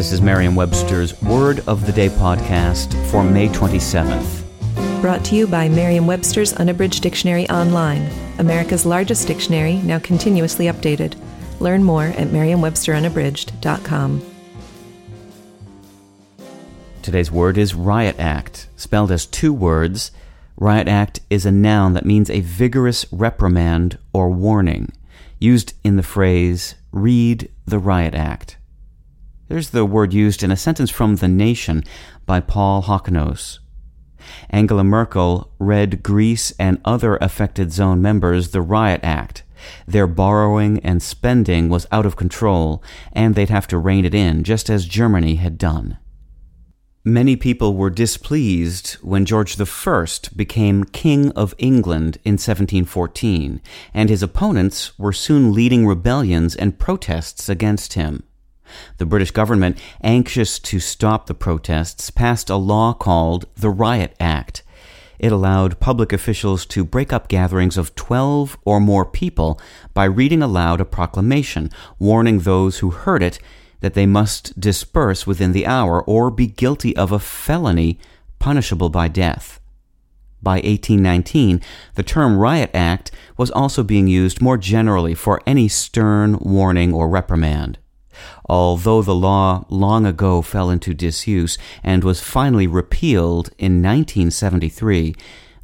This is Merriam-Webster's Word of the Day podcast for May 27th. Brought to you by Merriam-Webster's Unabridged Dictionary Online, America's largest dictionary, now continuously updated. Learn more at merriam-websterunabridged.com. Today's word is riot act, spelled as two words. Riot act is a noun that means a vigorous reprimand or warning, used in the phrase, read the riot act. There's the word used in a sentence from The Nation by Paul Hockenos. Angela Merkel read Greece and other affected zone members the Riot Act. Their borrowing and spending was out of control, and they'd have to rein it in, just as Germany had done. Many people were displeased when George I became King of England in 1714, and his opponents were soon leading rebellions and protests against him. The British government, anxious to stop the protests, passed a law called the Riot Act. It allowed public officials to break up gatherings of 12 or more people by reading aloud a proclamation warning those who heard it that they must disperse within the hour or be guilty of a felony punishable by death. By 1819, the term Riot Act was also being used more generally for any stern warning or reprimand although the law long ago fell into disuse and was finally repealed in 1973,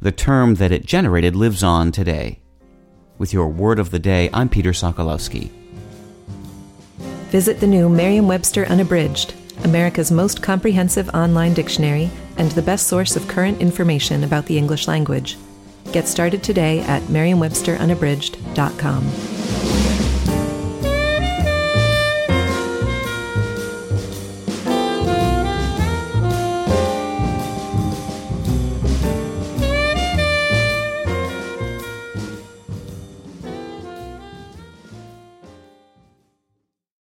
the term that it generated lives on today. With your word of the day, I'm Peter Sokolowski. Visit the new Merriam Webster Unabridged, America's most comprehensive online dictionary and the best source of current information about the English language. Get started today at merriam-websterunabridged.com.